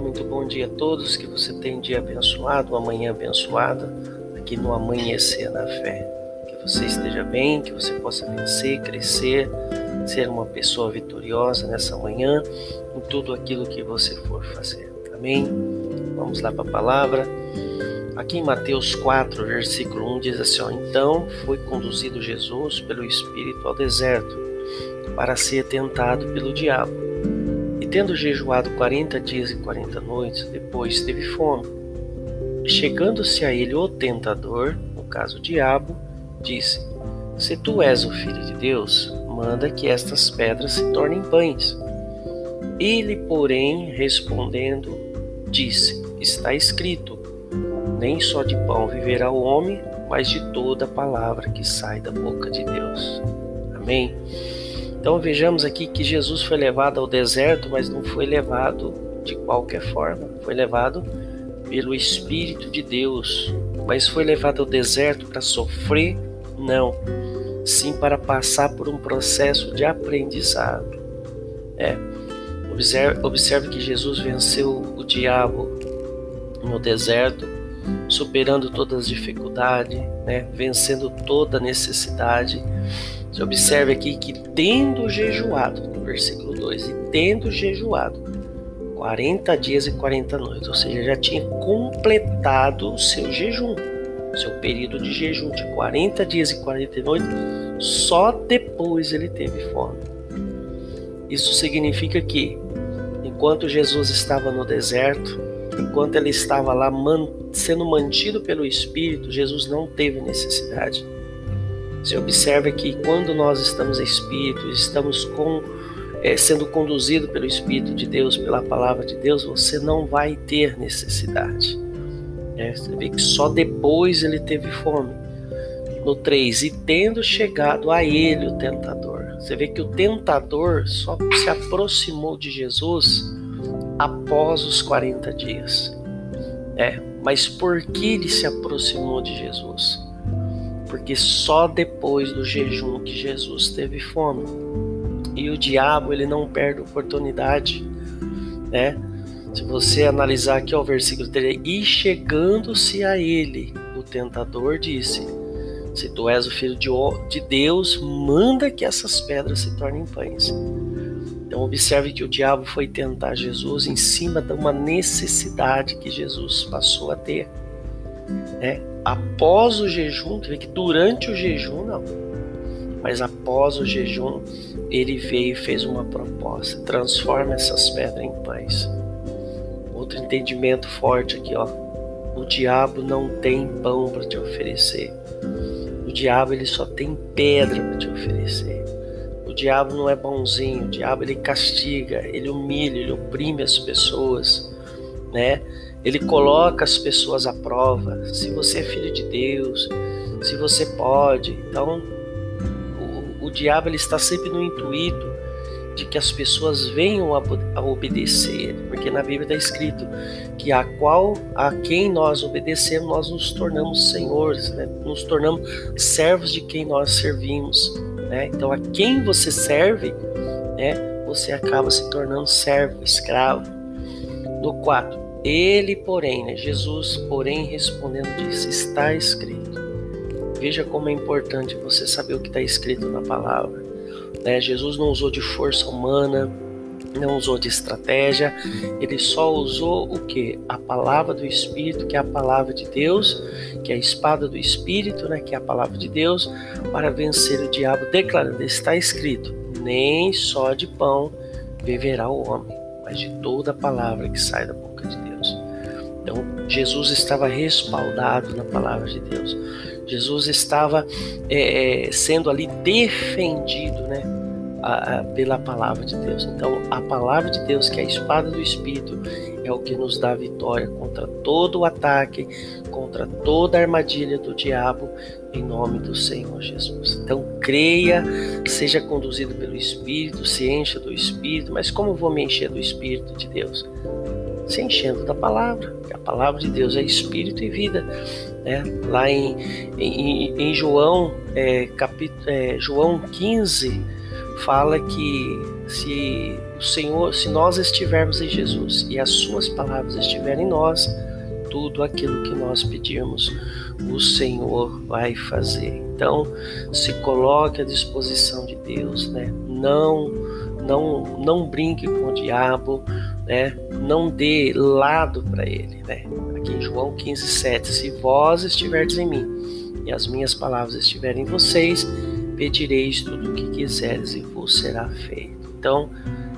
muito bom dia a todos. Que você tenha um dia abençoado, uma manhã abençoada, aqui no Amanhecer na Fé. Que você esteja bem, que você possa vencer, crescer, ser uma pessoa vitoriosa nessa manhã, em tudo aquilo que você for fazer. Amém? Vamos lá para a palavra. Aqui em Mateus 4, versículo 1 diz assim: ó, Então foi conduzido Jesus pelo Espírito ao deserto para ser tentado pelo diabo tendo jejuado quarenta dias e quarenta noites, depois teve fome. Chegando-se a ele o tentador, no caso o diabo, disse: Se tu és o filho de Deus, manda que estas pedras se tornem pães. Ele, porém, respondendo, disse: Está escrito: Nem só de pão viverá o homem, mas de toda palavra que sai da boca de Deus. Amém. Então vejamos aqui que Jesus foi levado ao deserto, mas não foi levado de qualquer forma, foi levado pelo Espírito de Deus. Mas foi levado ao deserto para sofrer? Não. Sim, para passar por um processo de aprendizado. É. Observe, observe que Jesus venceu o diabo no deserto, superando todas as dificuldades, né? vencendo toda necessidade você observe aqui que tendo jejuado, no versículo 2, e tendo jejuado 40 dias e 40 noites, ou seja, já tinha completado o seu jejum, seu período de jejum de 40 dias e 40 noites, só depois ele teve fome. Isso significa que, enquanto Jesus estava no deserto, enquanto ele estava lá sendo mantido pelo Espírito, Jesus não teve necessidade você observa que quando nós estamos em Espírito, estamos com, é, sendo conduzido pelo Espírito de Deus, pela palavra de Deus, você não vai ter necessidade. É, você vê que só depois ele teve fome. No 3, e tendo chegado a ele o tentador. Você vê que o tentador só se aproximou de Jesus após os 40 dias. É, mas por que ele se aproximou de Jesus? Porque só depois do jejum que Jesus teve fome. E o diabo, ele não perde oportunidade, né? Se você analisar aqui o versículo 3, e chegando-se a ele, o tentador disse: Se tu és o filho de Deus, manda que essas pedras se tornem pães. Então, observe que o diabo foi tentar Jesus em cima de uma necessidade que Jesus passou a ter. Né? Após o jejum, que durante o jejum não, mas após o jejum ele veio e fez uma proposta: transforma essas pedras em pães. Outro entendimento forte aqui, ó. O diabo não tem pão para te oferecer. O diabo ele só tem pedra para te oferecer. O diabo não é bonzinho. O diabo ele castiga, ele humilha, ele oprime as pessoas, né? Ele coloca as pessoas à prova. Se você é filho de Deus, se você pode. Então, o, o diabo ele está sempre no intuito de que as pessoas venham a, a obedecer, porque na Bíblia está escrito que a qual a quem nós obedecemos nós nos tornamos senhores, né? nos tornamos servos de quem nós servimos. Né? Então, a quem você serve, né? você acaba se tornando servo, escravo. No 4, ele, porém, né, Jesus, porém, respondendo, disse: Está escrito. Veja como é importante você saber o que está escrito na palavra. Né? Jesus não usou de força humana, não usou de estratégia, ele só usou o que? A palavra do Espírito, que é a palavra de Deus, que é a espada do Espírito, né? que é a palavra de Deus, para vencer o diabo, declarando: está escrito, nem só de pão viverá o homem, mas de toda palavra que sai da boca de Deus. Então, Jesus estava respaldado na palavra de Deus. Jesus estava é, é, sendo ali defendido, né, a, a, pela palavra de Deus. Então, a palavra de Deus, que é a espada do Espírito, é o que nos dá vitória contra todo o ataque, contra toda a armadilha do diabo, em nome do Senhor Jesus. Então, creia, seja conduzido pelo Espírito, se encha do Espírito. Mas como vou me encher do Espírito de Deus? Se enchendo da palavra. A palavra de Deus é espírito e vida. Né? Lá em, em, em João, é, capítulo, é, João 15, fala que se o Senhor, se nós estivermos em Jesus e as suas palavras estiverem em nós, tudo aquilo que nós pedirmos, o Senhor vai fazer. Então, se coloque à disposição de Deus, né? Não, não, não brinque com o diabo, né? Não dê lado para ele, né? Aqui em João 15:7, se vós estiverdes em mim e as minhas palavras estiverem em vocês, pedireis tudo o que quiseres e vos será feito. Então,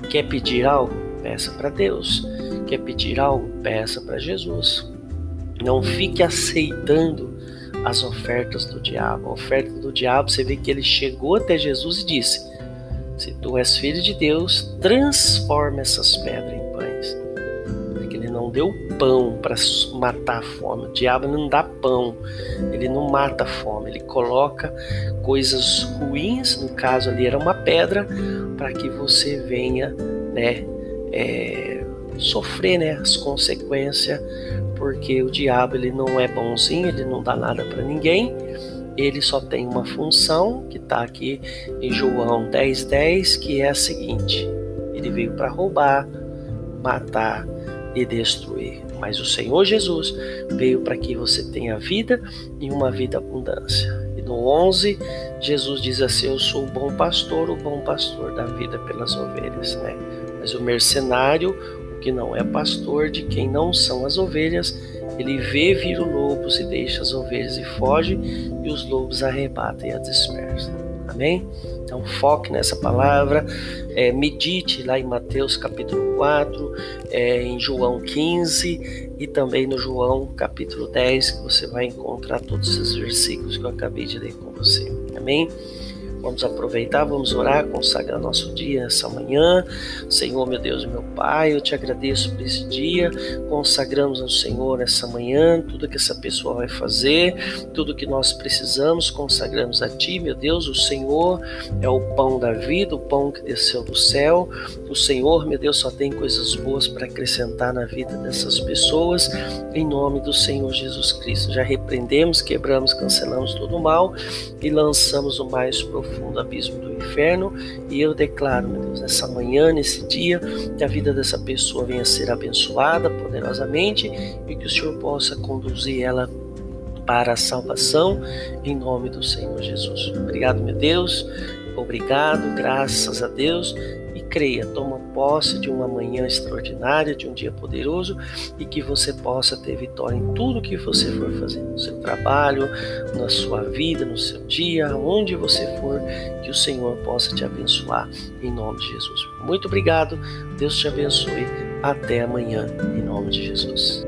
quer pedir algo? Peça para Deus. Quer pedir algo? Peça para Jesus. Não fique aceitando as ofertas do diabo. A oferta do diabo, você vê que ele chegou até Jesus e disse: Se tu és filho de Deus, transforma essas pedras em deu pão para matar a fome. O diabo não dá pão, ele não mata a fome, ele coloca coisas ruins, no caso ali era uma pedra, para que você venha, né, é, sofrer, né, as consequências porque o diabo ele não é bonzinho, ele não dá nada para ninguém. Ele só tem uma função que está aqui em João 10:10, 10, que é a seguinte: ele veio para roubar, matar e destruir. Mas o Senhor Jesus veio para que você tenha vida e uma vida abundância. E no 11, Jesus diz assim: Eu sou o bom pastor, o bom pastor da vida pelas ovelhas, né? Mas o mercenário, que não é pastor de quem não são as ovelhas, ele vê vir o lobo, se deixa as ovelhas e foge, e os lobos arrebatam e a dispersam. Amém? Então foque nessa palavra, é, medite lá em Mateus capítulo 4, é, em João 15 e também no João capítulo 10, que você vai encontrar todos esses versículos que eu acabei de ler com você. Amém? Vamos aproveitar, vamos orar, consagrar nosso dia essa manhã. Senhor, meu Deus e meu Pai, eu te agradeço por esse dia. Consagramos ao Senhor essa manhã tudo que essa pessoa vai fazer, tudo que nós precisamos, consagramos a Ti, meu Deus. O Senhor é o pão da vida, o pão que desceu do céu. O Senhor, meu Deus, só tem coisas boas para acrescentar na vida dessas pessoas. Em nome do Senhor Jesus Cristo. Já repreendemos, quebramos, cancelamos todo o mal e lançamos o mais profundo profundo abismo do inferno. E eu declaro, meu Deus, nessa manhã, nesse dia, que a vida dessa pessoa venha a ser abençoada poderosamente e que o Senhor possa conduzir ela para a salvação, em nome do Senhor Jesus. Obrigado, meu Deus. Obrigado, graças a Deus creia, toma posse de uma manhã extraordinária, de um dia poderoso e que você possa ter vitória em tudo que você for fazer, no seu trabalho, na sua vida, no seu dia, onde você for, que o Senhor possa te abençoar em nome de Jesus. Muito obrigado, Deus te abençoe. Até amanhã, em nome de Jesus.